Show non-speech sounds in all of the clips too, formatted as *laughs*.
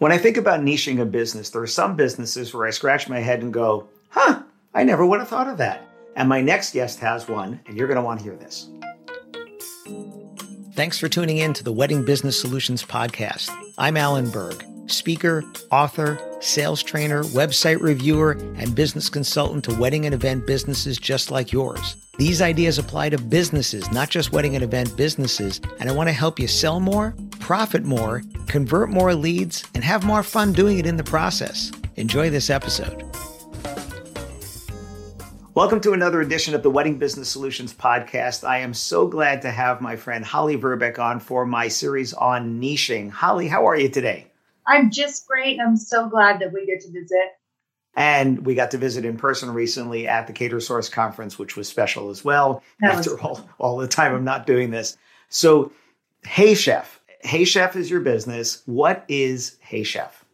When I think about niching a business, there are some businesses where I scratch my head and go, huh, I never would have thought of that. And my next guest has one, and you're going to want to hear this. Thanks for tuning in to the Wedding Business Solutions Podcast. I'm Alan Berg, speaker, author, sales trainer, website reviewer, and business consultant to wedding and event businesses just like yours. These ideas apply to businesses, not just wedding and event businesses, and I want to help you sell more, profit more, convert more leads, and have more fun doing it in the process. Enjoy this episode. Welcome to another edition of the Wedding Business Solutions Podcast. I am so glad to have my friend Holly Verbeck on for my series on niching. Holly, how are you today? I'm just great. I'm so glad that we get to visit. And we got to visit in person recently at the Catersource Conference, which was special as well. That after all, all the time I'm not doing this. So, Hey Chef. Hey Chef is your business. What is Hey Chef?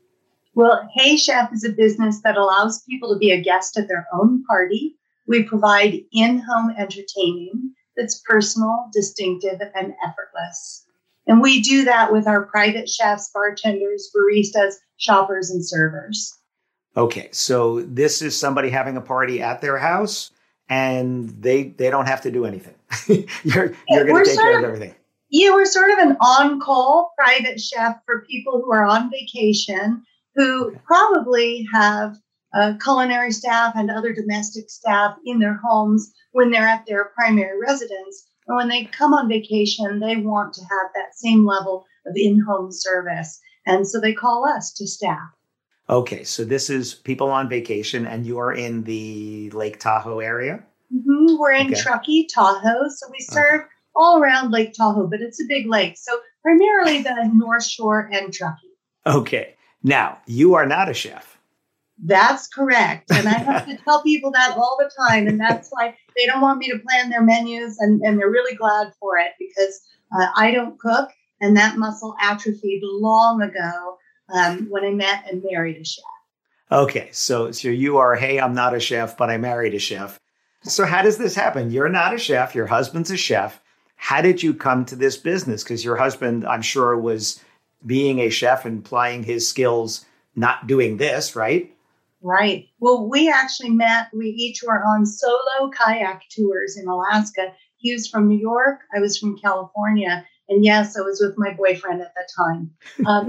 Well, Hey Chef is a business that allows people to be a guest at their own party. We provide in home entertaining that's personal, distinctive, and effortless. And we do that with our private chefs, bartenders, baristas, shoppers, and servers. Okay, so this is somebody having a party at their house, and they they don't have to do anything. *laughs* you're you're going to take care of- everything. Yeah, we're sort of an on call private chef for people who are on vacation who probably have uh, culinary staff and other domestic staff in their homes when they're at their primary residence. And when they come on vacation, they want to have that same level of in home service. And so they call us to staff. Okay, so this is people on vacation, and you are in the Lake Tahoe area. Mhm, We're in Okay. Truckee, Tahoe. So we serve all around Lake Tahoe, but it's a big lake. So primarily the North Shore and Truckee. Okay, now you are not a chef. That's correct. And I have *laughs* to tell people that all the time. And that's why they don't want me to plan their menus. And, and they're really glad for it because uh, I don't cook. And that muscle atrophied long ago um, when I met and married a chef. Okay, so so you are. Hey, I'm not a chef, but I married a chef. So how does this happen? You're not a chef. Your husband's a chef. How did you come to this business? Because your husband, I'm sure, was being a chef and plying his skills, not doing this, right? Right. Well, we actually met, we each were on solo kayak tours in Alaska. He was from New York, I was from California. And yes, I was with my boyfriend at the time. Um,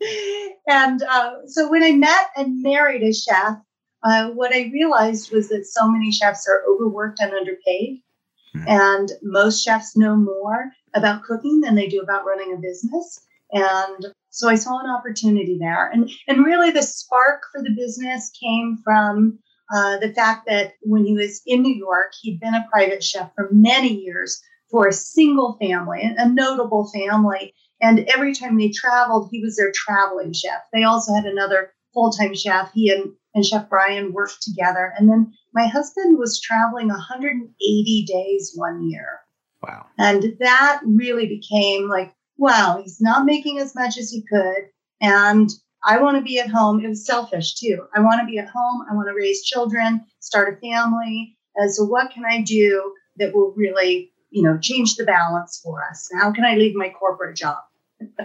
*laughs* and uh, so when I met and married a chef, uh, what I realized was that so many chefs are overworked and underpaid. Hmm. And most chefs know more about cooking than they do about running a business. And so I saw an opportunity there. And, and really, the spark for the business came from uh, the fact that when he was in New York, he'd been a private chef for many years for a single family, a notable family. And every time they traveled, he was their traveling chef. They also had another full time chef. He and, and Chef Brian worked together. And then my husband was traveling 180 days one year. Wow. And that really became like, wow, he's not making as much as he could. And I want to be at home. It was selfish too. I want to be at home. I want to raise children, start a family. And so, what can I do that will really, you know, change the balance for us? How can I leave my corporate job?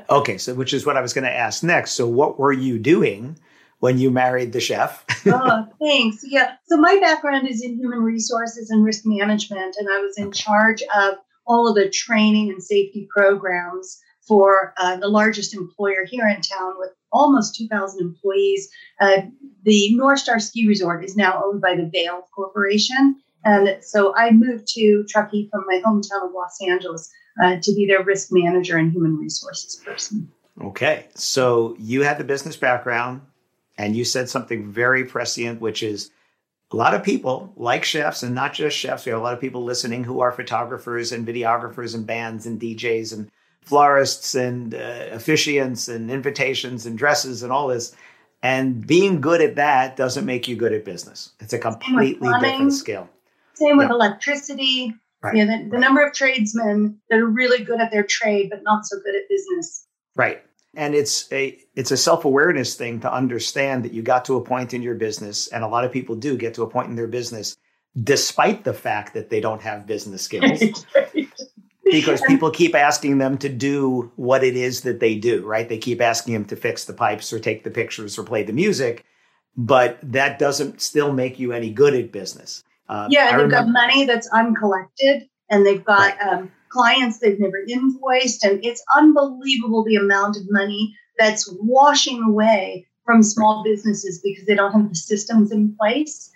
Okay, so which is what I was going to ask next. So, what were you doing when you married the chef? *laughs* oh, thanks. Yeah. So my background is in human resources and risk management, and I was in charge of all of the training and safety programs for uh, the largest employer here in town with almost 2,000 employees. Uh, the Northstar Ski Resort is now owned by the Vail Corporation. And so I moved to Truckee from my hometown of Los Angeles uh, to be their risk manager and human resources person. Okay. So you had the business background and you said something very prescient, which is a lot of people like chefs and not just chefs. We have a lot of people listening who are photographers and videographers and bands and DJs and florists and uh, officiants and invitations and dresses and all this. And being good at that doesn't make you good at business. It's a completely different skill. Same with yeah. electricity. Right. You know, the, the right. number of tradesmen that are really good at their trade but not so good at business. Right. And it's a it's a self-awareness thing to understand that you got to a point in your business, and a lot of people do get to a point in their business despite the fact that they don't have business *laughs* skills. because people keep asking them to do what it is that they do, right? They keep asking them to fix the pipes or take the pictures or play the music, but that doesn't still make you any good at business. Uh, yeah, and they've got money that's uncollected, and they've got right. um, clients they've never invoiced, and it's unbelievable the amount of money that's washing away from small businesses because they don't have the systems in place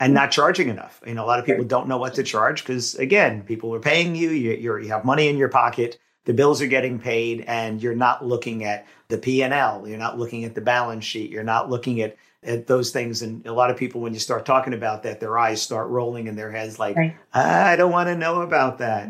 and not charging enough. You know, a lot of people don't know what to charge because, again, people are paying you, you, you have money in your pocket, the bills are getting paid, and you're not looking at the P and L. You're not looking at the balance sheet. You're not looking at at those things. And a lot of people, when you start talking about that, their eyes start rolling in their heads like, right. I don't want to know about that.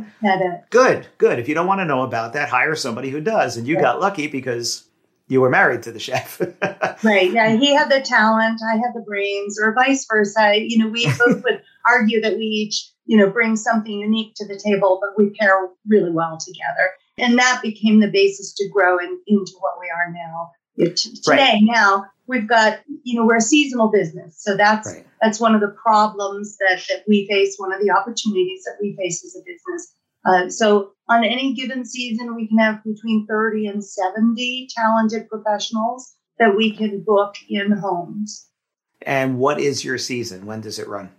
Good, good. If you don't want to know about that, hire somebody who does. And you right. got lucky because you were married to the chef. *laughs* right. Yeah. He had the talent, I had the brains, or vice versa. You know, we *laughs* both would argue that we each, you know, bring something unique to the table, but we pair really well together. And that became the basis to grow in, into what we are now. Today, right. now we've got, you know, we're a seasonal business. So that's right. that's one of the problems that, that we face, one of the opportunities that we face as a business uh, so on any given season, we can have between 30 and 70 talented professionals that we can book in homes. And what is your season? When does it run?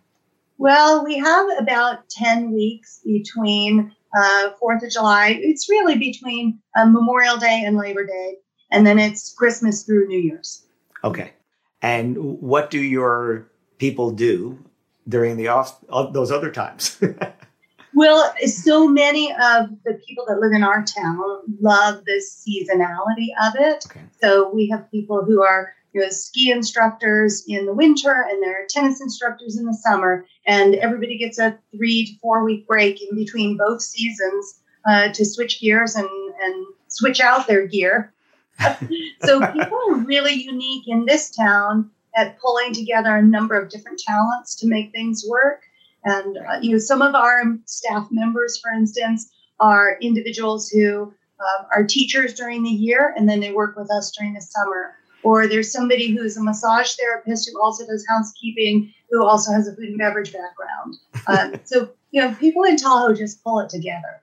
Well, we have about 10 weeks between uh, 4th of July. It's really between uh, Memorial Day and Labor Day, and then it's Christmas through New Year's. Okay. And what do your people do during the off those other times? *laughs* Well, so many of the people that live in our town love the seasonality of it. Okay. So we have people who are you know, ski instructors in the winter and they're tennis instructors in the summer, and everybody gets a three to four week break in between both seasons uh, to switch gears and, and switch out their gear. *laughs* so people are really unique in this town at pulling together a number of different talents to make things work. And uh, you know, some of our staff members, for instance, are individuals who uh, are teachers during the year, and then they work with us during the summer. Or there's somebody who's a massage therapist who also does housekeeping, who also has a food and beverage background. Um, *laughs* so you know, people in Tahoe just pull it together.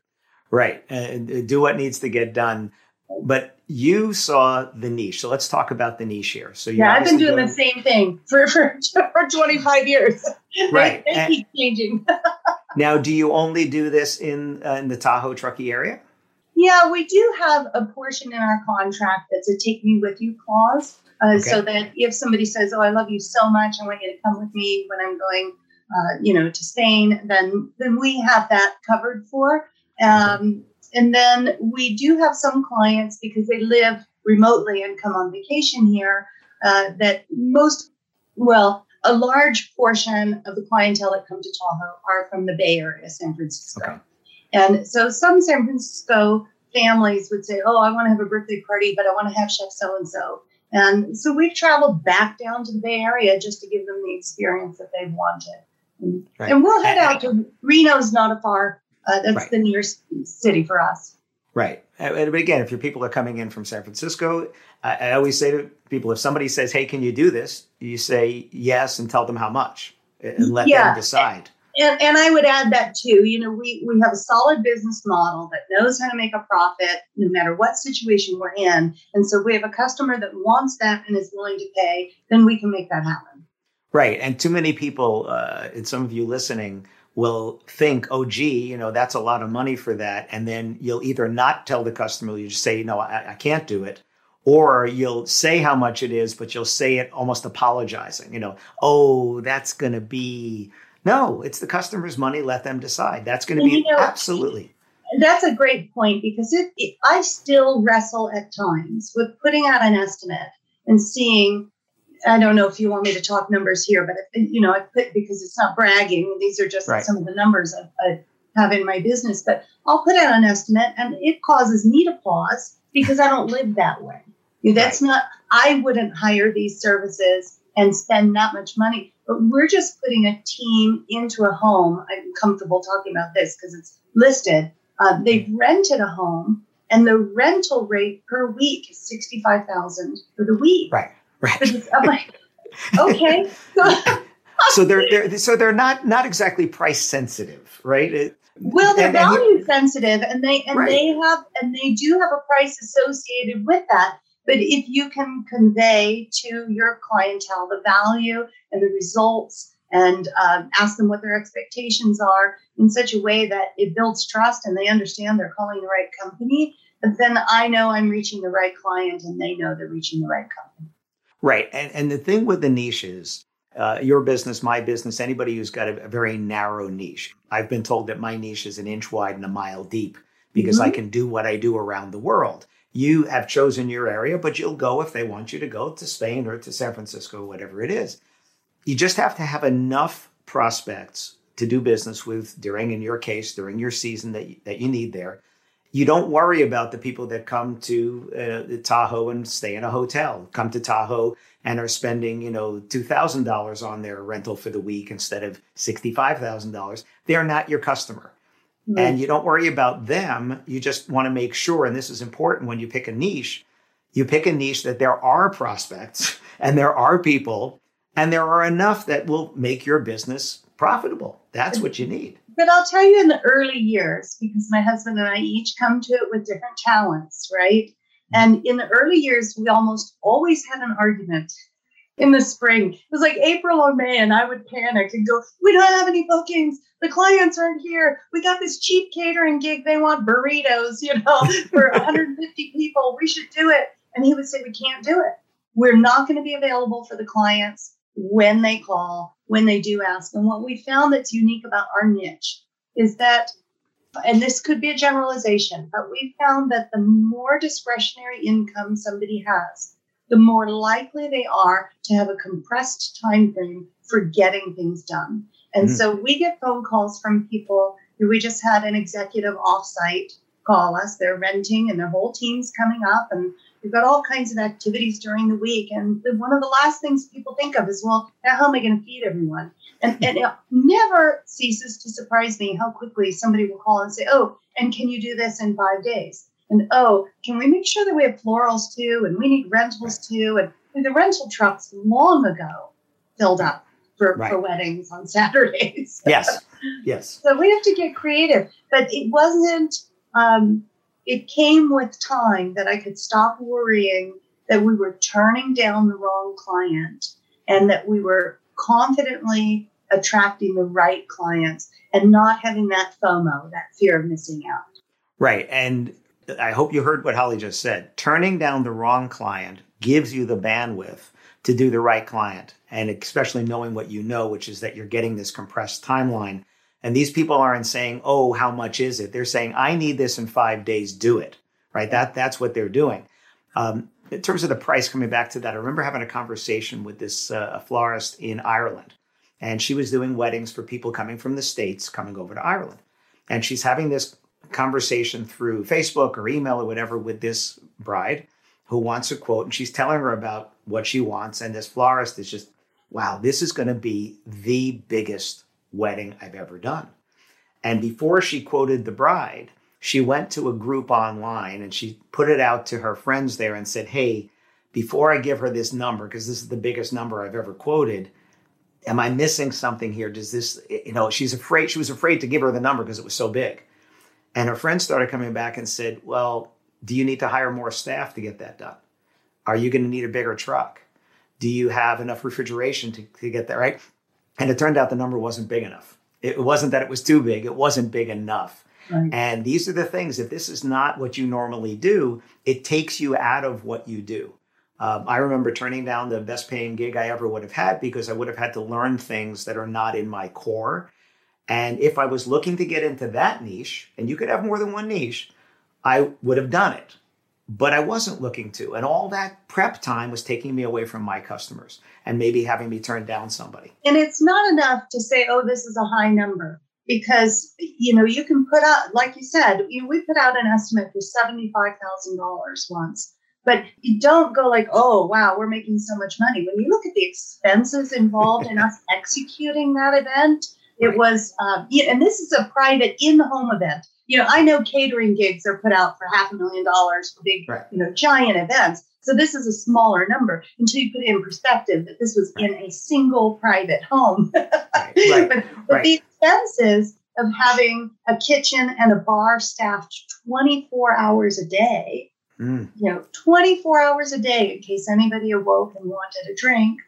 Right, and do what needs to get done. But you saw the niche. So let's talk about the niche here. So yeah, I've been doing going... the same thing for, *laughs* for, for 25 years. Right. they, they keep changing. *laughs* now, do you only do this in, uh, in the Tahoe Truckee area? Yeah, we do have a portion in our contract that's a take me with you clause. Uh, okay. So that if somebody says, "Oh, I love you so much, I want you to come with me when I'm going, uh, you know, to Spain," then then we have that covered for. Um, and then we do have some clients because they live remotely and come on vacation here uh, that most, well, a large portion of the clientele that come to Tahoe are from the Bay Area, San Francisco. Okay. And so some San Francisco families would say, Oh, I want to have a birthday party, but I want to have Chef so and so. And so we've traveled back down to the Bay Area just to give them the experience that they've wanted. And, right. and we'll head out to Reno's not a far uh, that's right. the nearest city for us. Right. But again, if your people are coming in from San Francisco, I, I always say to people, if somebody says, "Hey, can you do this?" You say yes and tell them how much, and let yeah. them decide. And, and I would add that too. You know, we we have a solid business model that knows how to make a profit no matter what situation we're in. And so, if we have a customer that wants that and is willing to pay, then we can make that happen. Right. And too many people, uh, and some of you listening, will think, oh, gee, you know, that's a lot of money for that. And then you'll either not tell the customer, you just say, no, I, I can't do it. Or you'll say how much it is, but you'll say it almost apologizing, you know, oh, that's going to be, no, it's the customer's money. Let them decide. That's going to be you know, absolutely. That's a great point because it, it, I still wrestle at times with putting out an estimate and seeing I don't know if you want me to talk numbers here, but you know, I put because it's not bragging. These are just right. some of the numbers I, I, have in my business. But I'll put out an estimate, and it causes me to pause because I don't live that way. That's right. not. I wouldn't hire these services and spend that much money. But we're just putting a team into a home. I'm comfortable talking about this because it's listed. Uh, they've rented a home, and the rental rate per week is sixty-five thousand for the week. Right. Right. I'm like, okay. *laughs* so they're, they're so they're not not exactly price sensitive, right? It, well, they're and, value and sensitive, and they and right. they have and they do have a price associated with that. But if you can convey to your clientele the value and the results, and um, ask them what their expectations are in such a way that it builds trust and they understand they're calling the right company, then I know I'm reaching the right client, and they know they're reaching the right company. Right. And, and the thing with the niches, uh, your business, my business, anybody who's got a, a, very narrow niche. I've been told that my niche is an inch wide and a mile deep because mm-hmm. I can do what I do around the world. You have chosen your area, but you'll go if they want you to go to Spain or to San Francisco, whatever it is. You just have to have enough prospects to do business with during, in your case, during your season that you, that you need there you don't worry about the people that come to uh, Tahoe and stay in a hotel, come to Tahoe and are spending, you know, $2,000 on their rental for the week instead of $65,000. They're not your customer. Mm-hmm. And you don't worry about them. You just want to make sure, and this is important when you pick a niche, you pick a niche that there are prospects *laughs* and there are people and there are enough that will make your business profitable. That's what you need. But I'll tell you in the early years, because my husband and I each come to it with different talents, right? And in the early years, we almost always had an argument in the spring. It was like April or May, and I would panic and go, We don't have any bookings. The clients aren't here. We got this cheap catering gig. They want burritos, you know, *laughs* for 150 people. We should do it. And he would say, We can't do it. We're not going to be available for the clients when they call, when they do ask. And what we found that's unique about our niche is that, and this could be a generalization, but we found that the more discretionary income somebody has, the more likely they are to have a compressed time frame for getting things done. And mm-hmm. so we get phone calls from people who we just had an executive offsite call us. They're renting and their whole team's coming up and We've got all kinds of activities during the week. And the, one of the last things people think of is, well, how am I going to feed everyone? And, and it never ceases to surprise me how quickly somebody will call and say, oh, and can you do this in five days? And oh, can we make sure that we have florals too? And we need rentals too. And the rental trucks long ago filled up for, right. for weddings on Saturdays. yes. *laughs* Yes. So we have to get creative. But it wasn't um, it came with time that I could stop worrying that we were turning down the wrong client and that we were confidently attracting the right clients and not having that FOMO, that fear of missing out. Right. And I hope you heard what Holly just said. Turning down the wrong client gives you the bandwidth to do the right client. And especially knowing what you know, which is that you're getting this compressed timeline and these people aren't saying, "Oh, how much is it?" They're saying, "I need this in five days. Do it." Right? That that's what they're doing. Um, in terms of the price, coming back to that, I remember having a conversation with this uh, florist in Ireland, and she was doing weddings for people coming from the states coming over to Ireland, and she's having this conversation through Facebook or email or whatever with this bride who wants a quote, and she's telling her about what she wants, and this florist is just, "Wow, this is going to be the biggest wedding I've ever done. And before she quoted the bride, she went to a group online and she put it out to her friends there and said, Hey, before I give her this number, because this is the biggest number I've ever quoted, am I missing something here? Does this, you know, she's afraid, she was afraid to give her the number because it was so big. And her friends started coming back and said, Well, do you need to hire more staff to get that done? Are you going to need a bigger truck? Do you have enough refrigeration to, to get that right? And it turned out the number wasn't big enough. It wasn't that it was too big, it wasn't big enough. Right. And these are the things, if this is not what you normally do, it takes you out of what you do. Um, I remember turning down the best paying gig I ever would have had because I would have had to learn things that are not in my core. And if I was looking to get into that niche, and you could have more than one niche, I would have done it. But I wasn't looking to. And all that prep time was taking me away from my customers and maybe having me turn down somebody. And it's not enough to say, oh, this is a high number because you know you can put out like you said you know, we put out an estimate for $75000 once but you don't go like oh wow we're making so much money when you look at the expenses involved in us *laughs* executing that event it Right. was um, and this is a private in-home event you know i know catering gigs are put out for half a million dollars for big Right. you know giant events so this is a smaller number until you put it in perspective that this was in a single private home *laughs* Right. right. but, but Right. the expenses of having a kitchen and a bar staffed 24 hours a day, Mm. you know, 24 hours a day in case anybody awoke and wanted a drink,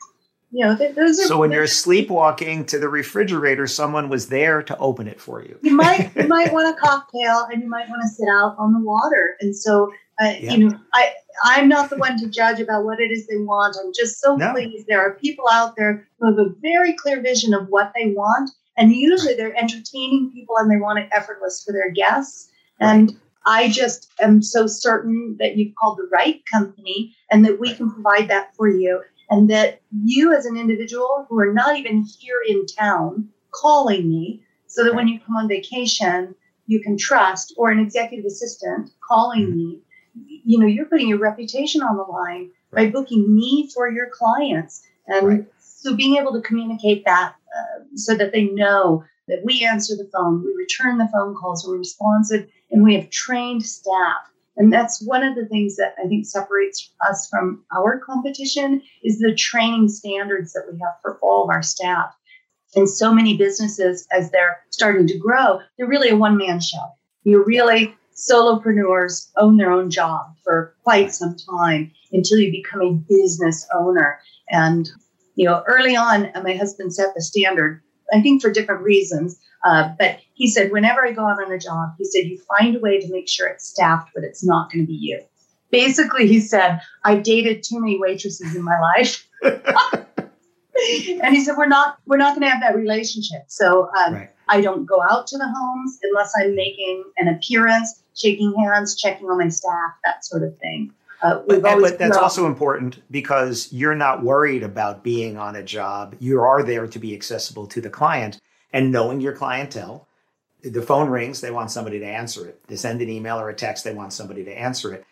you know, th- those are. So when you're sleepwalking to the refrigerator, someone was there to open it for you. you might you *laughs* might want a cocktail and you might want to sit out on the water, and so uh, Yeah. you know, I I'm not the one to judge about what it is they want. I'm just so No. pleased there are people out there who have a very clear vision of what they want, and usually they're entertaining people and they want it effortless for their guests. And I just am so certain that you've called the right company and that we can provide that for you. And that you, as an individual who are not even here in town, calling me so that when you come on vacation, you can trust, or an executive assistant calling Mhm. me, you know, you're putting your reputation on the line by booking me for your clients. And Right. so being able to communicate that uh, so that they know that we answer the phone, we return the phone calls, we're responsive, and we have trained staff. And that's one of the things that I think separates us from our competition is the training standards that we have for all of our staff. And so many businesses, as they're starting to grow, they're really a one man show. You're really, solopreneurs own their own job for quite some time until you become a business owner. And, you know, early on, uh, my husband set the standard, I think for different reasons. Uh, but he said, whenever I go out on a job, he said, you find a way to make sure it's staffed, but it's not going to be you. Basically, he said, I've dated too many waitresses in my life. *laughs* and he said, we're not, we're not going to have that relationship. So um, Right. I don't go out to the homes unless I'm making an appearance, shaking hands, checking on my staff, that sort of thing. Uh, But, always but that's also important because you're not worried about being on a job. You are there to be accessible to the client and knowing your clientele. The phone rings, they want somebody to answer it. They send an email or a text, they want somebody to answer it.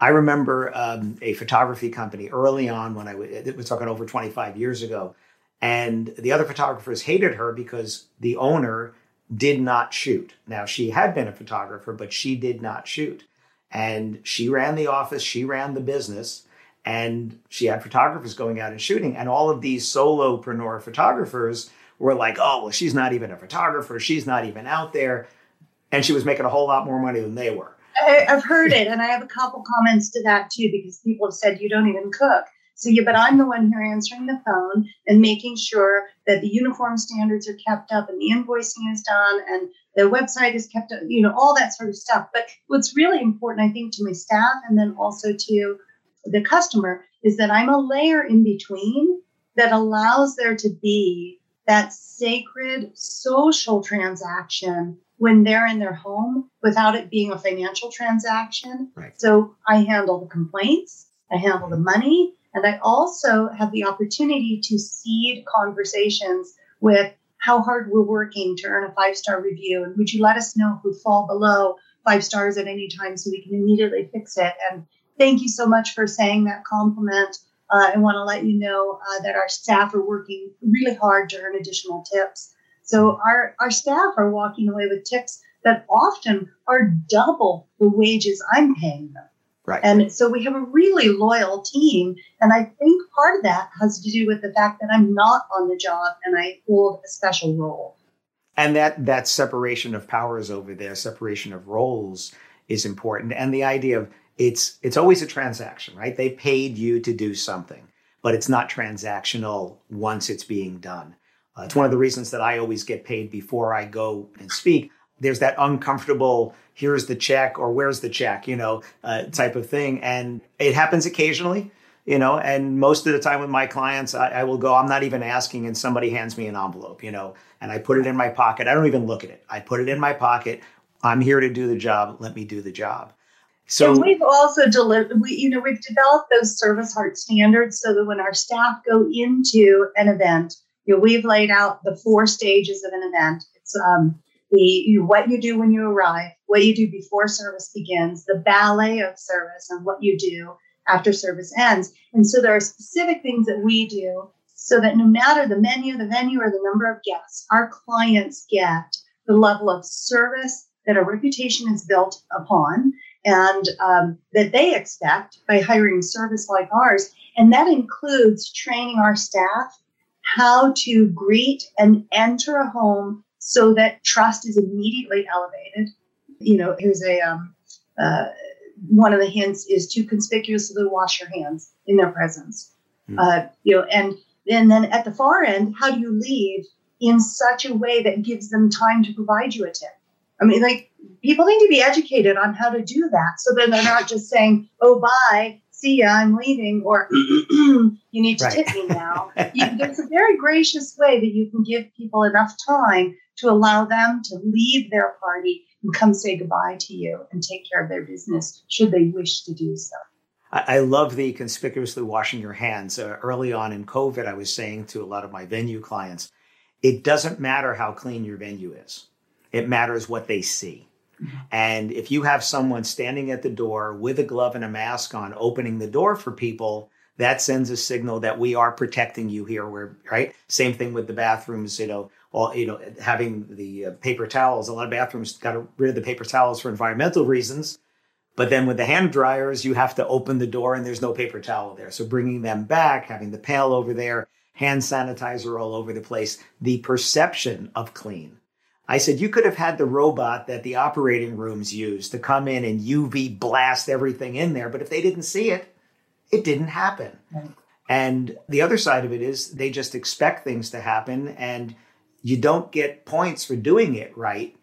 I remember um, a photography company early on when I was, it was talking over 25 years ago. And the other photographers hated her because the owner did not shoot. Now, she had been a photographer, but she did not shoot. And she ran the office, she ran the business, and she had photographers going out and shooting. And all of these solopreneur photographers were like, oh, well, she's not even a photographer, she's not even out there. And she was making a whole lot more money than they were. I, I've heard it, and I have a couple comments to that too, because people have said you don't even cook. So yeah, but I'm the one here answering the phone and making sure that the uniform standards are kept up and the invoicing is done and the website is kept you know, all that sort of stuff. But what's really important, I think, to my staff and then also to the customer is that I'm a layer in between that allows there to be that sacred social transaction when they're in their home without it being a financial transaction. Right. So I handle the complaints, I handle the money, and I also have the opportunity to seed conversations with how hard we're working to earn a five star review. And would you let us know if we fall below five stars at any time so we can immediately fix it? And thank you so much for saying that compliment. Uh, I want to let you know uh, that our staff are working really hard to earn additional tips. So our, our staff are walking away with tips that often are double the wages I'm paying them. Right. And so we have a really loyal team. And I think part of that has to do with the fact that I'm not on the job and I hold a special role. and that that separation of powers over there separation of roles is important and the idea of it's it's always a transaction right they paid you to do something but it's not transactional once it's being done Uh, it's one of the reasons that I always get paid before I go and speak. There's that uncomfortable, here's the check or where's the check, you know, uh, type of thing. And it happens occasionally, you know, and most of the time with my clients, I, I will go, I'm not even asking, and somebody hands me an envelope, you know, and I put it in my pocket. I don't even look at it. I put it in my pocket. I'm here to do the job. Let me do the job. So and we've also delivered, we, you know, we've developed those service heart standards so that when our staff go into an event, you know, we've laid out the four stages of an event. It's um, the you, what you do when you arrive, what you do before service begins, the ballet of service, and what you do after service ends. And so there are specific things that we do so that no matter the menu, the venue, or the number of guests, our clients get the level of service that a reputation is built upon and um, that they expect by hiring service like ours. And that includes training our staff how to greet and enter a home so that trust is immediately elevated. You know, here's a um, uh, one of the hints is to conspicuously wash your hands in their presence. Mm. Uh, you know, and and then at the far end, how do you leave in such a way that gives them time to provide you a tip? I mean, like people need to be educated on how to do that so that they're not just saying, oh, bye, see ya, I'm leaving, or *clears throat* you need to right. tip me now. you, there's a very gracious way that you can give people enough time to allow them to leave their party and come say goodbye to you and take care of their business should they wish to do so. I love the conspicuously washing your hands. Uh, early on in COVID, I was saying to a lot of my venue clients, it doesn't matter how clean your venue is. It matters what they see. Mm-hmm. And if you have someone standing at the door with a glove and a mask on, opening the door for people, that sends a signal that we are protecting you here. We're right. Same thing with the bathrooms. You know, all you know, having the uh, paper towels. A lot of bathrooms got rid of the paper towels for environmental reasons. But then with the hand dryers, you have to open the door and there's no paper towel there. So bringing them back, having the pail over there, hand sanitizer all over the place, the perception of clean I said, you could have had the robot that the operating rooms use to come in and UV blast everything in there. But if they didn't see it, it didn't happen. Right. And the other side of it is they just expect things to happen and you don't get points for doing it right.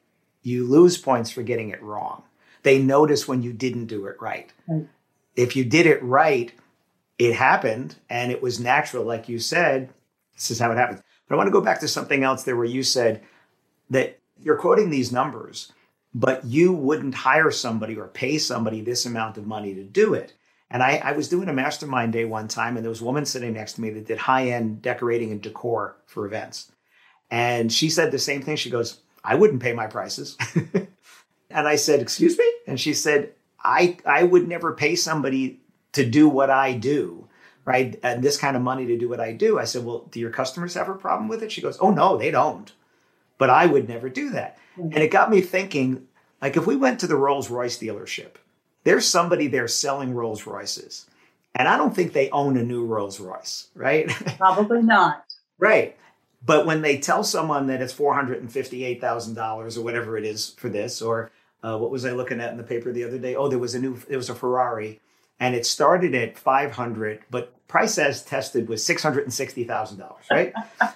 You lose points for getting it wrong. They notice when you didn't do it right. right. If you did it right, it happened and it was natural, like you said. This is how it happens. But I want to go back to something else there where you said, that you're quoting these numbers, but you wouldn't hire somebody or pay somebody this amount of money to do it. And I, I, was doing a mastermind day one time, and there was a woman sitting next to me that did high end decorating and decor for events. And she said the same thing. She goes, I wouldn't pay my prices. *laughs* and I said, Excuse me? And she said, I, I would never pay somebody to do what I do, right? And this kind of money to do what I do. I said, Well, do your customers have a problem with it? She goes, Oh, no, they don't but I would never do that. Mm-hmm. And it got me thinking like, if we went to the Rolls Royce dealership, there's somebody there selling Rolls Royces. And I don't think they own a new Rolls Royce, right? *laughs* Probably not. right. But when they tell someone that it's $458,000 or whatever it is for this, or uh, what was I looking at in the paper the other day? Oh, there was a new, there was a Ferrari and it started at 500, but price as tested was $660,000, right? *laughs*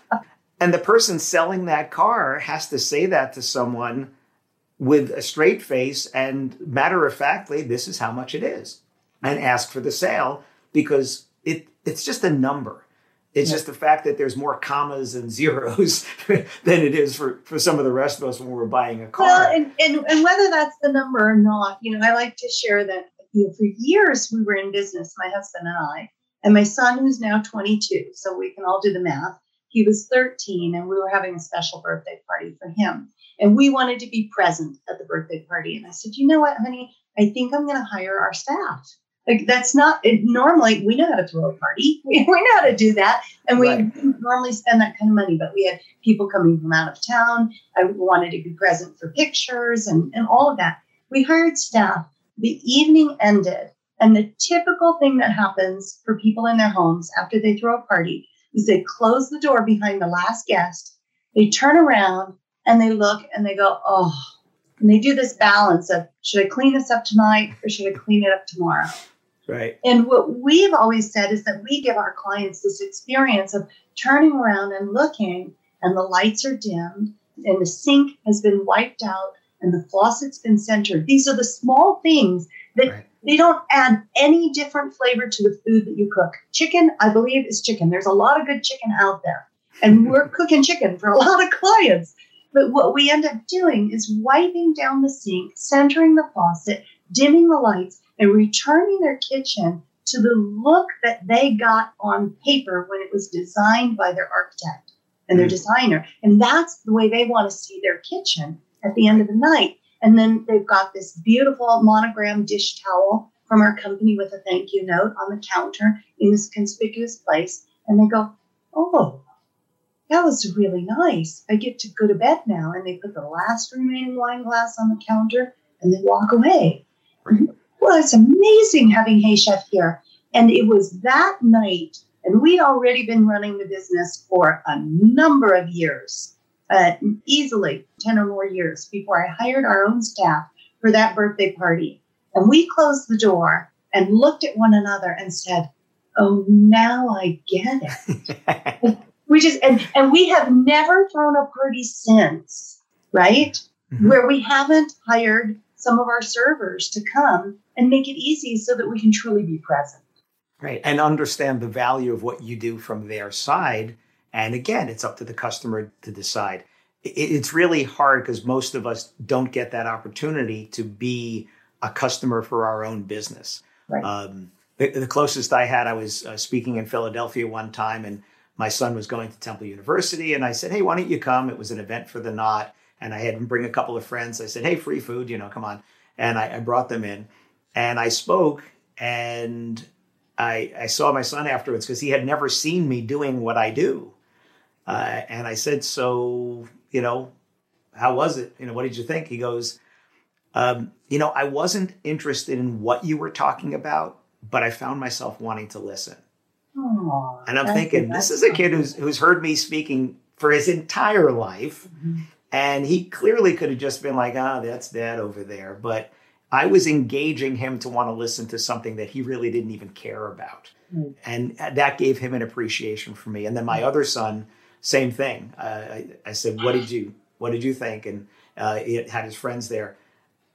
And the person selling that car has to say that to someone with a straight face and matter of factly, this is how much it is, and ask for the sale because it it's just a number. It's yeah. just the fact that there's more commas and zeros *laughs* than it is for, for some of the rest of us when we're buying a car. Well, and, and, and whether that's the number or not, you know, I like to share that you know, for years we were in business, my husband and I, and my son, who's now 22, so we can all do the math he was 13 and we were having a special birthday party for him. And we wanted to be present at the birthday party. And I said, you know what, honey? I think I'm going to hire our staff. Like that's not it, normally we know how to throw a party. *laughs* We, we know how to do that, and we right. normally spend that kind of money. But we had people coming from out of town. I wanted to be present for pictures and, and all of that. We hired staff. The evening ended, and the typical thing that happens for people in their homes after they throw a party is they close the door behind the last guest, they turn around and they look and they go, oh, and they do this balance of should I clean this up tonight or should I clean it up tomorrow? Right. And what we've always said is that we give our clients this experience of turning around and looking and the lights are dimmed and the sink has been wiped out and the faucet's been centered. These are the small things that right. they don't add any different flavor to the food that you cook. Chicken, I believe, is chicken. There's a lot of good chicken out there, and we're *laughs* cooking chicken for a lot of clients. But what we end up doing is wiping down the sink, centering the faucet, dimming the lights, and returning their kitchen to the look that they got on paper when it was designed by their architect and their mm. designer. And that's the way they want to see their kitchen at the end of the night. And then they've got this beautiful monogram dish towel from our company with a thank you note on the counter in this conspicuous place. And they go, Oh, that was really nice. I get to go to bed now. And they put the last remaining wine glass on the counter and they walk away. Right. Well, it's amazing having Hey Chef here. And it was that night, and we'd already been running the business for a number of years uh, easily 10 or more years before I hired our own staff for that birthday party. And we closed the door and looked at one another and said, Oh, now I get it. *laughs* we just, and, and we have never thrown a party since, right? Mm-hmm. Where we haven't hired some of our servers to come and make it easy so that we can truly be present. Right. And understand the value of what you do from their side and again, it's up to the customer to decide. It's really hard because most of us don't get that opportunity to be a customer for our own business. Right. Um, the, the, closest I had, I was uh, speaking in Philadelphia one time, and my son was going to Temple University, and I said, "Hey, why don't you come?" It was an event for the Knot, and I had him bring a couple of friends. I said, "Hey, free food, you know, come on," and I, I brought them in, and I spoke, and I, I saw my son afterwards because he had never seen me doing what I do. Uh, and I said, so, you know, how was it? You know, what did you think? He goes, um, you know, I wasn't interested in what you were talking about, but I found myself wanting to listen. Aww, and I'm thinking, this is a kid who's who's heard me speaking for his entire life, mm-hmm. and he clearly could have just been like, "Ah, oh, that's dad over there." But I was engaging him to want to listen to something that he really didn't even care about, mm-hmm. and that gave him an appreciation for me. And then my other son same thing. Uh, I, I, said, "What did you What did you think?" And uh, he had his friends there,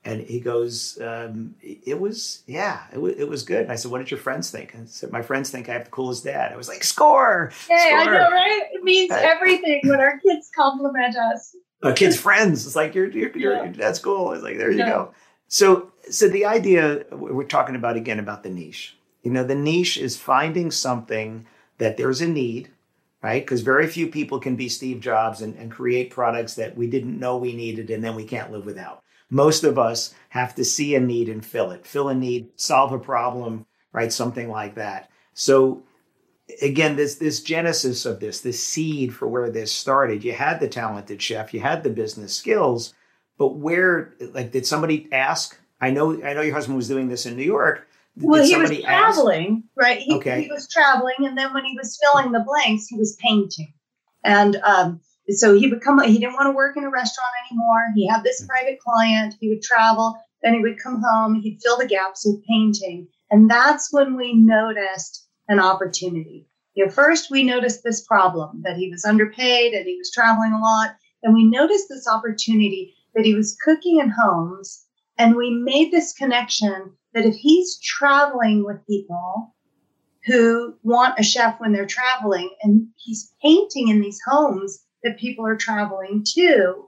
and he goes, um, "It was yeah, it, w- it was good." And I said, "What did your friends think?" And I said, "My friends think I have the coolest dad." I was like, "Score!" Yeah, I know, right? It means uh, everything when our kids compliment us. A kid's friends. It's like you're, you're, you're yeah. that's cool. It's like there you yeah. go. So, so the idea we're talking about again about the niche. You know, the niche is finding something that there's a need right? Because very few people can be Steve Jobs and, and create products that we didn't know we needed and then we can't live without. Most of us have to see a need and fill it, fill a need, solve a problem, right? Something like that. So again, this this genesis of this, this seed for where this started. You had the talented chef, you had the business skills, but where like did somebody ask? I know I know your husband was doing this in New York well, he was traveling, ask? right? He, okay. he was traveling, and then when he was filling the blanks, he was painting, and um, so he would come. He didn't want to work in a restaurant anymore. He had this mm. private client. He would travel, then he would come home. He'd fill the gaps with painting, and that's when we noticed an opportunity. You know, first we noticed this problem that he was underpaid and he was traveling a lot, and we noticed this opportunity that he was cooking in homes, and we made this connection that if he's traveling with people who want a chef when they're traveling and he's painting in these homes that people are traveling to,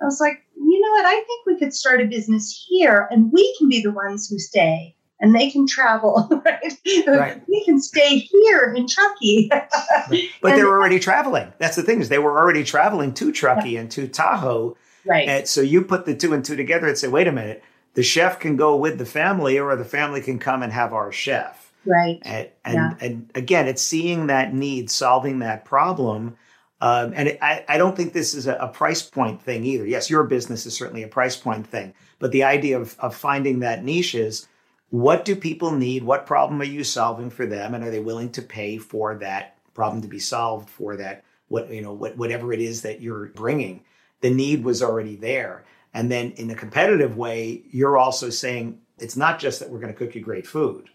I was like, you know what? I think we could start a business here and we can be the ones who stay and they can travel, *laughs* right? right. We can stay here in Truckee. *laughs* but they're already traveling. That's the thing is they were already traveling to Truckee yeah. and to Tahoe. Right. And so you put the two and two together and say, wait a minute, the chef can go with the family or the family can come and have our chef right and and, yeah. and again it's seeing that need solving that problem um, and I, I don't think this is a, a, price point thing either. Yes your business is certainly a price point thing but the idea of, of finding that niche is what do people need? What problem are you solving for them? And are they willing to pay for that problem to be solved for that what you know what, whatever it is that you're bringing? The need was already there. And then in a competitive way, you're also saying it's not just that we're going to cook you great food,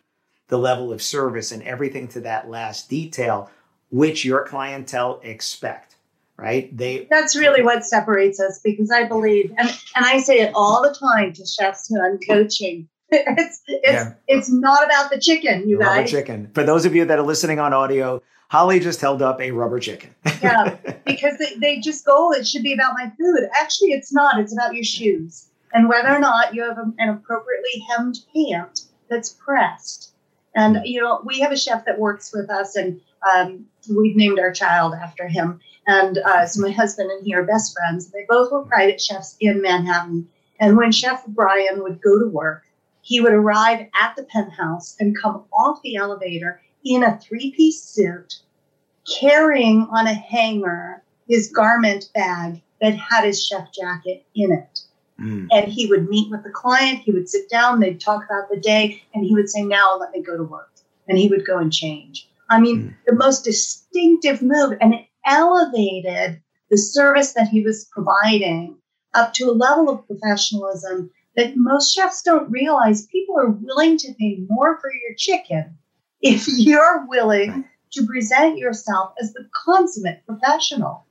the level of service and everything to that last detail, which your clientele expect. right? They That's really what separates us because I believe, and, and I say it all the time to chefs who I'm coaching. *laughs* It's it's Yeah. it's not about the chicken, you rubber guys. chicken. For those of you that are listening on audio, Holly just held up a rubber chicken. *laughs* Yeah, because they, they just go, it should be about my food. Actually, it's not. It's about your shoes and whether or not you have a- an appropriately hemmed pant that's pressed. And, you know, we have a chef that works with us, and um, we've named our child after him. And uh, so my husband and he are best friends. They both were private chefs in Manhattan. And when Chef Brian would go to work, he would arrive at the penthouse and come off the elevator in a three piece suit carrying on a hanger his garment bag that had his chef jacket in it. Mm. And he would meet with the client, he would sit down, they'd talk about the day, and he would say, Now let me go to work. And he would go and change. I mean, Mm. the most distinctive move, and it elevated the service that he was providing up to a level of professionalism that most chefs don't realize people are willing to pay more for your chicken if *laughs* you're willing to present yourself as the consummate professional.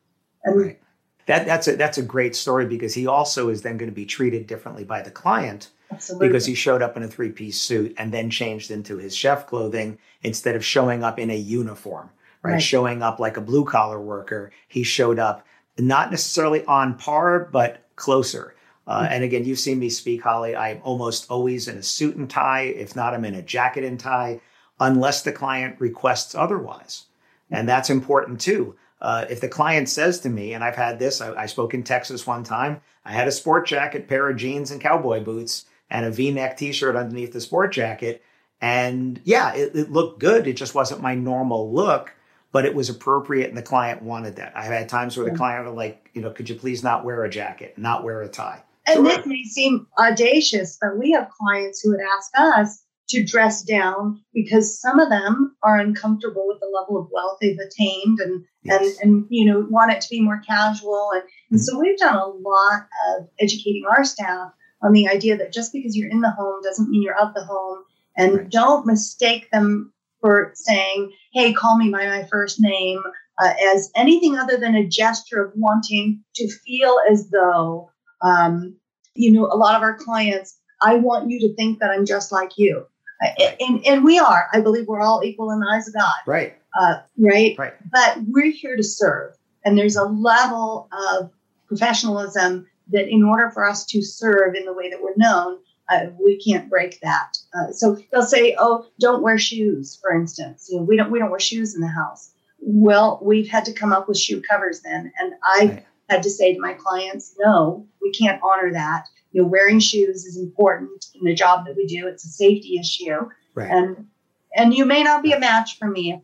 And Right. That that's a that's a great story because he also is then going to be treated differently by the client absolutely. because he showed up in a three piece suit and then changed into his chef clothing instead of showing up in a uniform, right? Right. Showing up like a blue collar worker. He showed up not necessarily on par, but closer. Uh, Mm-hmm. and again, you've seen me speak, Holly. I'm almost always in a suit and tie. If not, I'm in a jacket and tie, unless the client requests otherwise. And that's important too. Uh, if the client says to me, and I've had this, I, I spoke in Texas one time, I had a sport jacket, pair of jeans, and cowboy boots, and a v neck t shirt underneath the sport jacket. And yeah, it, it looked good. It just wasn't my normal look, but it was appropriate, and the client wanted that. I've had times where the client were like, you know, could you please not wear a jacket, not wear a tie? And Sure. this may seem audacious, but we have clients who would ask us to dress down because some of them are uncomfortable with the level of wealth they've attained and Yes. and and you know want it to be more casual and, and so we've done a lot of educating our staff on the idea that just because you're in the home doesn't mean you're out the home and Right. don't mistake them for saying hey call me by my first name uh, as anything other than a gesture of wanting to feel as though um, you know a lot of our clients i want you to think that i'm just like you Right. and, and we are. I believe we're all equal in the eyes of god. Right, uh, right. Right. but we're here to serve. And there's a level of professionalism that in order for us to serve in the way that we're known uh, we can't break that. Uh, so they'll say oh don't wear shoes for instance. You know we don't we don't wear shoes in the house. Well we've had to come up with shoe covers then. And i Right. had to say to my clients no we can't honor that you know wearing shoes is important in the job that we do. It's a safety issue. Right. and and you may not be a match for me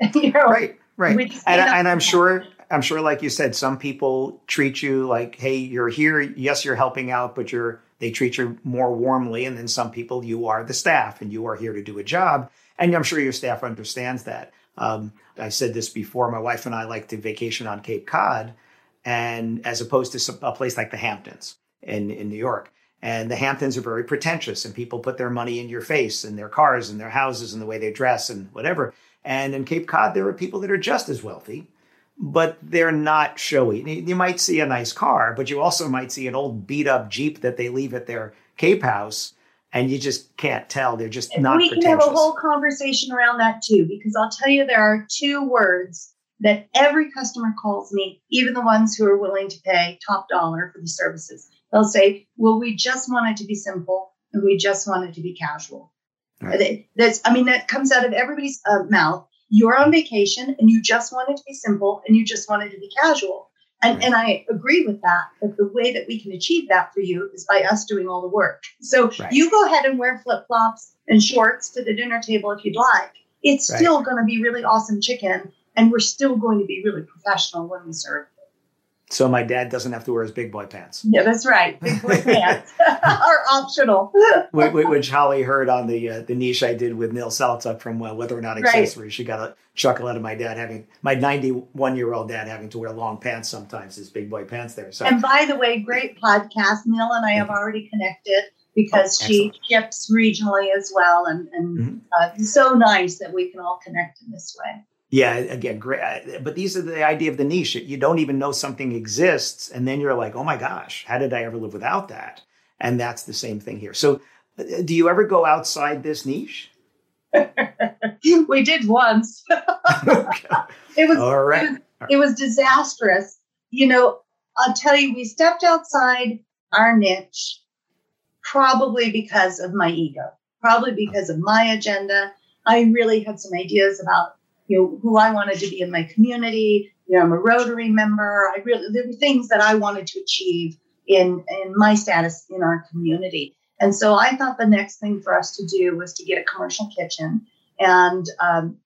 if, *laughs* you know. Right right. And, may and i'm sure i'm sure like you said some people treat you like hey you're here yes you're helping out but you're they treat you more warmly and then some people you are the staff and you are here to do a job. And i'm sure your staff understands that. Um, i said this before my wife and i like to vacation on cape cod and as opposed to some, a place like the hamptons in, in new york and the hamptons are very pretentious and people put their money in your face and their cars and their houses and the way they dress and whatever and in Cape Cod, there are people that are just as wealthy, but they're not showy. You might see a nice car, but you also might see an old beat up Jeep that they leave at their Cape house, and you just can't tell. They're just not we can have a whole conversation around that too, because I'll tell you there are two words that every customer calls me, even the ones who are willing to pay top dollar for the services. They'll say, Well, we just want it to be simple and we just want it to be casual. Right. That's, I mean, that comes out of everybody's uh, mouth. You're on vacation and you just want it to be simple and you just want it to be casual. And, Right. and I agree with that. But the way that we can achieve that for you is by us doing all the work. So Right. you go ahead and wear flip flops and shorts to the dinner table if you'd like. It's still going to be really awesome chicken, and we're still going to be really professional when we serve. So my dad doesn't have to wear his big boy pants, Yeah, that's right. Big boy *laughs* pants *laughs* are optional. Wh- wh- which Holly heard on the uh, the niche I did with Neil Saltuck from uh, Whether or Not Right. Accessories. She got a chuckle out of my dad having my 91 year old dad having to wear long pants sometimes, his big boy pants there. So And by the way, great podcast. Neil and I have already connected because Oh, she ships regionally as well, and and Mhm. uh, so nice that we can all connect in this way. Yeah, again, great. Uh, but these are the idea of the niche. You don't even know something exists, and then you're like, "Oh my gosh, how did I ever live without that?" And that's the same thing here. So, uh, do you ever go outside this niche? *laughs* we did once. *laughs* It was all right. It was, it was disastrous. You know, I'll tell you, we stepped outside our niche probably because of my ego, probably because of my agenda. I really had some ideas about you know who I wanted to be in my community. You know, I'm a Rotary member. I really there were things that I wanted to achieve in in my status in our community. And so I thought the next thing for us to do was to get a commercial kitchen. And um,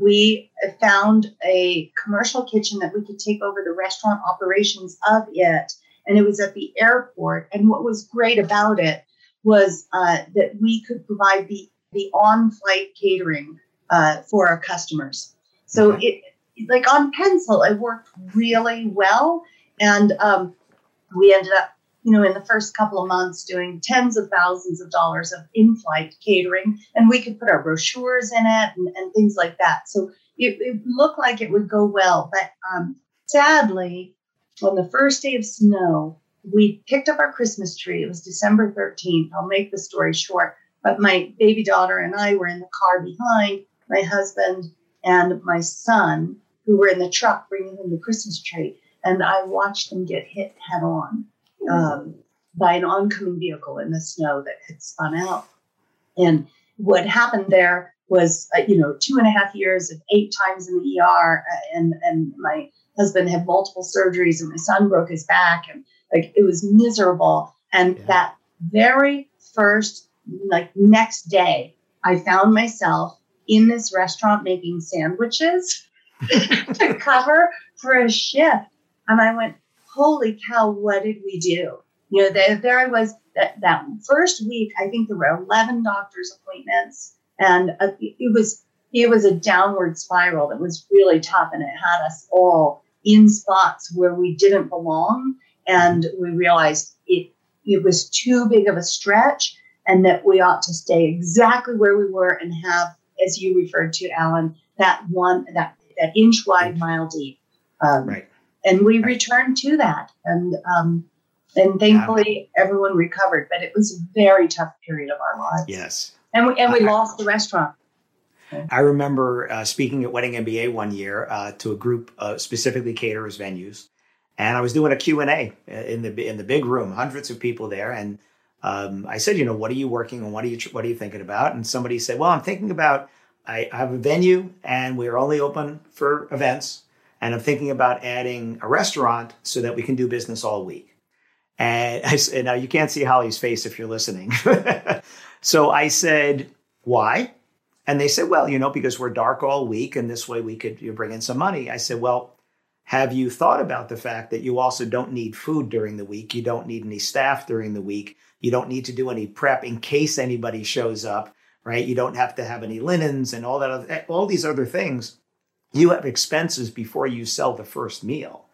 we found a commercial kitchen that we could take over the restaurant operations of it. And it was at the airport. And what was great about it was uh, that we could provide the, the on flight catering uh, for our customers. So it, like on pencil, it worked really well. And um, we ended up, you know, in the first couple of months doing tens of thousands of dollars of in flight catering. And we could put our brochures in it and, and things like that. So it, it, looked like it would go well. But um, sadly, on the first day of snow, we picked up our Christmas tree. It was December 13th. I'll make the story short. But my baby daughter and I were in the car behind my husband and my son, who were in the truck bringing him the Christmas tree. And I watched them get hit head on um, by an oncoming vehicle in the snow that had spun out. And what happened there was, uh, you know, two and a half years of eight times in the ER, and and my husband had multiple surgeries, and my son broke his back, and like it was miserable. And yeah. that very first, like next day, I found myself in this restaurant making sandwiches *laughs* to cover for a shift. And I went, holy cow, what did we do? You know, there, there I was that, that first week, I think there were 11 doctor's appointments and uh, it was, it was a downward spiral that was really tough and it had us all in spots where we didn't belong. And we realized it, it was too big of a stretch and that we ought to stay exactly where we were and have as you referred to, Alan, that one that that inch wide, mile deep. Um, right. And we right. returned to that, and um, and thankfully yeah. everyone recovered. But it was a very tough period of our lives. Yes. And we and we I, lost the restaurant. I remember uh, speaking at Wedding MBA one year uh, to a group uh, specifically caterers venues, and I was doing a Q and A uh, in the in the big room, hundreds of people there, and um, I said, you know, what are you working on? What are you what are you thinking about? And somebody said, well, I'm thinking about I, I have a venue and we're only open for events, and I'm thinking about adding a restaurant so that we can do business all week. And *laughs* I said, now you can't see Holly's face if you're listening. *laughs* so I said, why? And they said, well, you know, because we're dark all week and this way we could you bring in some money. I said, well, have you thought about the fact that you also don't need food during the week? You don't need any staff during the week. You don't need to do any prep in case anybody shows up, right? You don't have to have any linens and all that, other, eh, all these other things. You have expenses before you sell the first meal.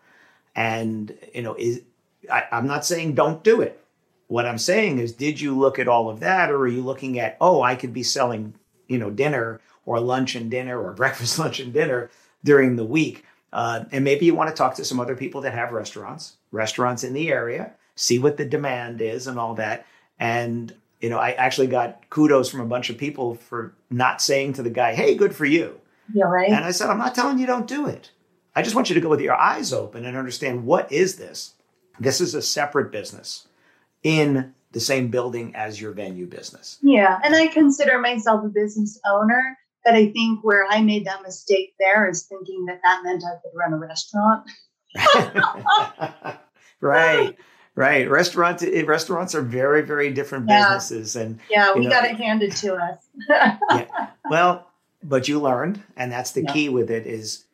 And, you know, is, I, I'm not saying don't do it. What I'm saying is, did you look at all of that or are you looking at, oh, I could be selling, you know, dinner or lunch and dinner or *laughs* breakfast, lunch and dinner during the week? Uh, and maybe you want to talk to some other people that have restaurants, restaurants in the area, see what the demand is and all that. And, you know, I actually got kudos from a bunch of people for not saying to the guy, hey, good for you. Yeah, right. And I said, I'm not telling you don't do it. I just want you to go with your eyes open and understand what is this? This is a separate business in the same building as your venue business. Yeah. And I consider myself a business owner. But I think where I made that mistake there is thinking that that meant I could run a restaurant. *laughs* right. Right. Restaurants eh, restaurants are very, very different yeah. businesses. And yeah, we know, got it handed to us. yeah. *laughs* Well, but you learned, and that's the yeah. key with it is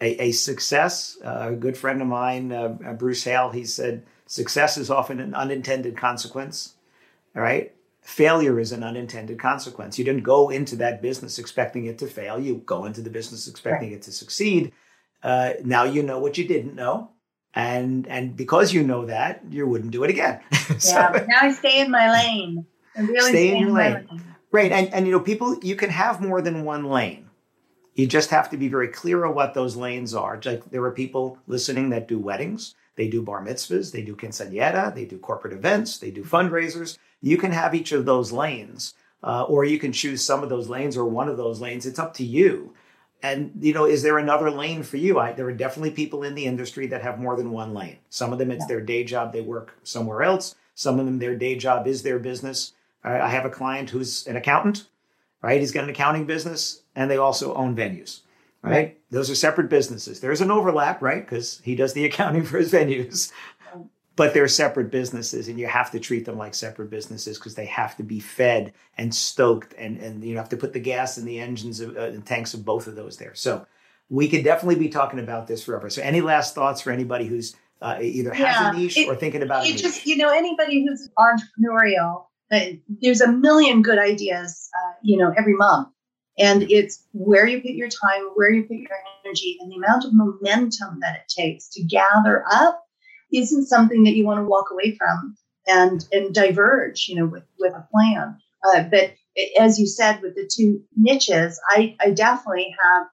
a, a success. Uh, a good friend of mine, uh, uh, Bruce Hale, he said, success is often an unintended consequence. All right. Failure is an unintended consequence. You didn't go into that business expecting it to fail. You go into the business expecting right. it to succeed. Uh, now you know what you didn't know and and because you know that you wouldn't do it again *laughs* so, yeah now i stay in my lane I really stay, stay in your lane. lane. right and and you know people you can have more than one lane You just have to be very clear on what those lanes are. Like there are people listening that do weddings, they do bar mitzvahs, they do quinceañera, they do corporate events, they do fundraisers. You can have each of those lanes, uh, or you can choose some of those lanes or one of those lanes. It's up to you. And you know, is there another lane for you? I, there are definitely people in the industry that have more than one lane. Some of them it's yeah. their day job; they work somewhere else. Some of them their day job is their business. I, I have a client who's an accountant, right? He's got an accounting business, and they also own venues, right? right. Those are separate businesses. There's an overlap, right? Because he does the *laughs* accounting for his venues, but they're separate businesses and you have to treat them like separate businesses because they have to be fed and stoked and, and you have to put the gas in the engines of, uh, and tanks of both of those there. So we could definitely be talking about this forever. So any last thoughts for anybody who's uh, either has yeah, a niche it, or thinking about it just you know anybody who's entrepreneurial uh, there's a million good ideas uh, you know every month. And it's where you put your time where you put your energy and the amount of momentum that it takes to gather up isn't something that you want to walk away from and and diverge, you know, with with a plan. Uh, but as you said, with the two niches, I, I definitely have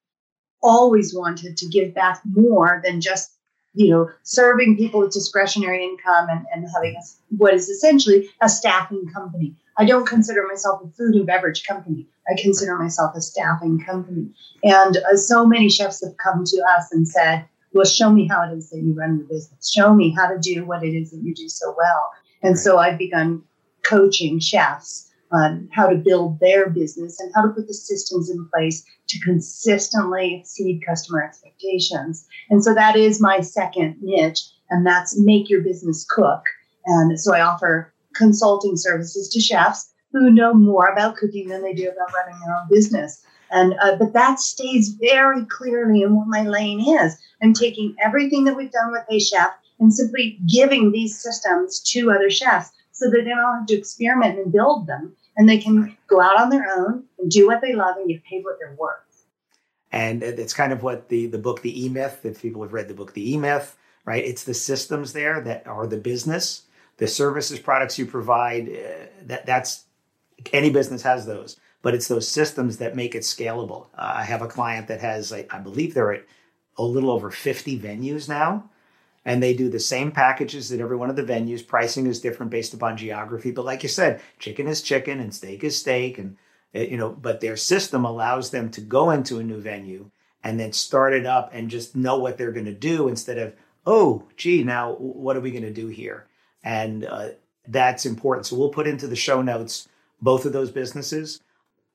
always wanted to give back more than just you know serving people with discretionary income and, and having a, what is essentially a staffing company. I don't consider myself a food and beverage company. I consider myself a staffing company. And uh, so many chefs have come to us and said well, show me how it is that you run your business. Show me how to do what it is that you do so well. And right. so I've begun coaching chefs on how to build their business and how to put the systems in place to consistently exceed customer expectations. And so that is my second niche, and that's make your business cook. And so I offer consulting services to chefs who know more about cooking than they do about running their own business. And uh, but that stays very clearly in what my lane is. I'm taking everything that we've done with a chef and simply giving these systems to other chefs so that they don't have to experiment and build them and they can go out on their own and do what they love and get paid what they're worth. And it's kind of what the the book The E Myth, if people have read the book The E Myth, right? It's the systems there that are the business, the services, products you provide. Uh, that that's any business has those but it's those systems that make it scalable. Uh, I have a client that has, I, I believe they're at a little over 50 venues now and they do the same packages at every one of the venues. Pricing is different based upon geography, but like you said, chicken is chicken and steak is steak, and eh, you know. But their system allows them to go into a new venue and then start it up and just know what they're going to do instead of oh, gee, now what are we going to do here? And uh, that's important. So we'll put into the show notes both of those businesses.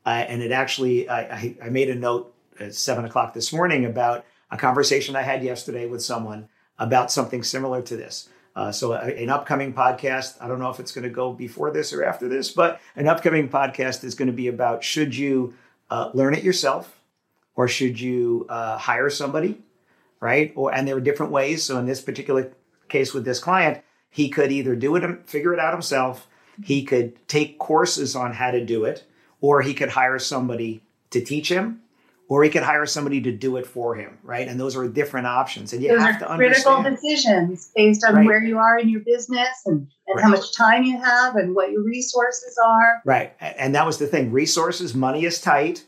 Uh, and it actually, I, I, made a note at seven o'clock this morning about a conversation I had yesterday with someone about something similar to this. Uh, so, a, an upcoming podcast, I don't know if it's going to go before this or after this, but an upcoming podcast is going to be about should you uh, learn it yourself or should you uh, hire somebody, right? Or and there are different ways. So, in this particular case with this client, he could either do it and figure it out himself. He could take courses on how to do it or he could hire somebody to teach him or he could hire somebody to do it for him, right? And those are different options. And you those have to critical understand. decisions based on right. where you are in your business and, and right. how much time you have and what your resources are. Right. And that was the thing. Resources, money is tight.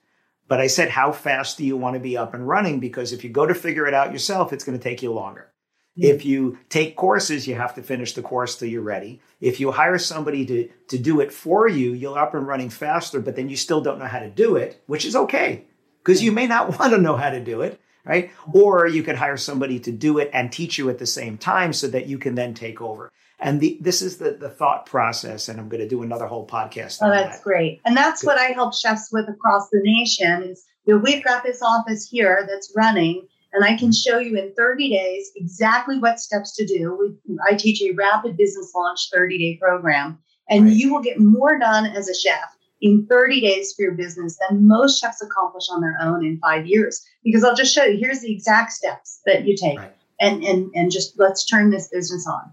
But I said, how fast do you want to be up and running? Because if you go to figure it out yourself, it's going to take you longer. If you take courses, you have to finish the course till you're ready. If you hire somebody to, to do it for you, you'll up and running faster, but then you still don't know how to do it, which is okay because you may not *laughs* want to know how to do it, right? Or you could hire somebody to do it and teach you at the same time so that you can then take over. And the, this is the, the thought process, and I'm going to do another whole podcast. Oh, that's that. great. And that's what I help chefs with across the nation is you know, we've got this office here that's running and I can show you in 30 days exactly what steps to do. We, I teach a rapid business launch 30 day program, and right. you will get more done as a chef in 30 days for your business than most chefs accomplish on their own in five years. Because I'll just show you here's the exact steps that you take, right. and and and just let's turn this business on.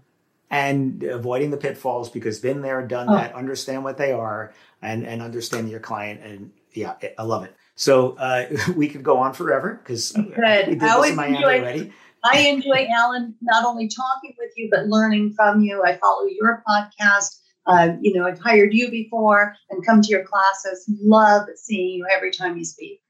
And avoiding the pitfalls because been there, done oh. that, understand what they are, and and understand your client. And yeah, I love it. So uh, *laughs* we could go on forever because we did I always enjoy, already. I enjoy Alan not only talking with you but learning from you. I follow your podcast. Uh, you know, I've hired you before and come to your classes. Love seeing you every time you speak.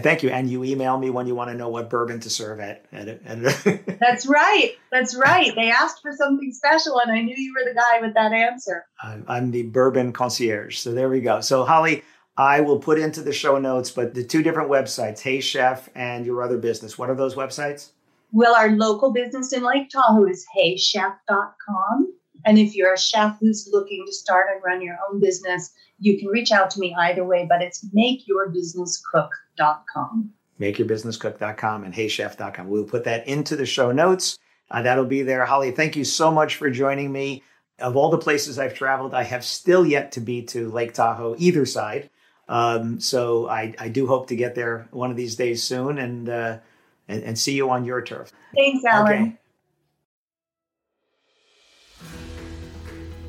Thank you. And you email me when you want to know what bourbon to serve at. at, at *laughs* That's right. That's right. They asked for something special, and I knew you were the guy with that answer. I'm, I'm the bourbon concierge. So there we go. So, Holly, I will put into the show notes, but the two different websites, Hey Chef and your other business, what are those websites? Well, our local business in Lake Tahoe is heychef.com. And if you're a chef who's looking to start and run your own business, you can reach out to me either way, but it's makeyourbusinesscook.com. Makeyourbusinesscook.com and heychef.com. We'll put that into the show notes. Uh, that'll be there. Holly, thank you so much for joining me. Of all the places I've traveled, I have still yet to be to Lake Tahoe, either side. Um, so I, I do hope to get there one of these days soon and, uh, and, and see you on your turf. Thanks, Alan. Okay.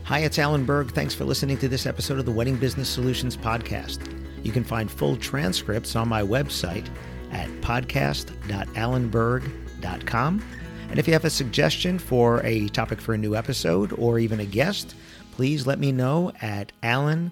Hi, it's Alan Berg. Thanks for listening to this episode of the Wedding Business Solutions Podcast. You can find full transcripts on my website at podcast.alanberg.com. And if you have a suggestion for a topic for a new episode or even a guest, please let me know at alan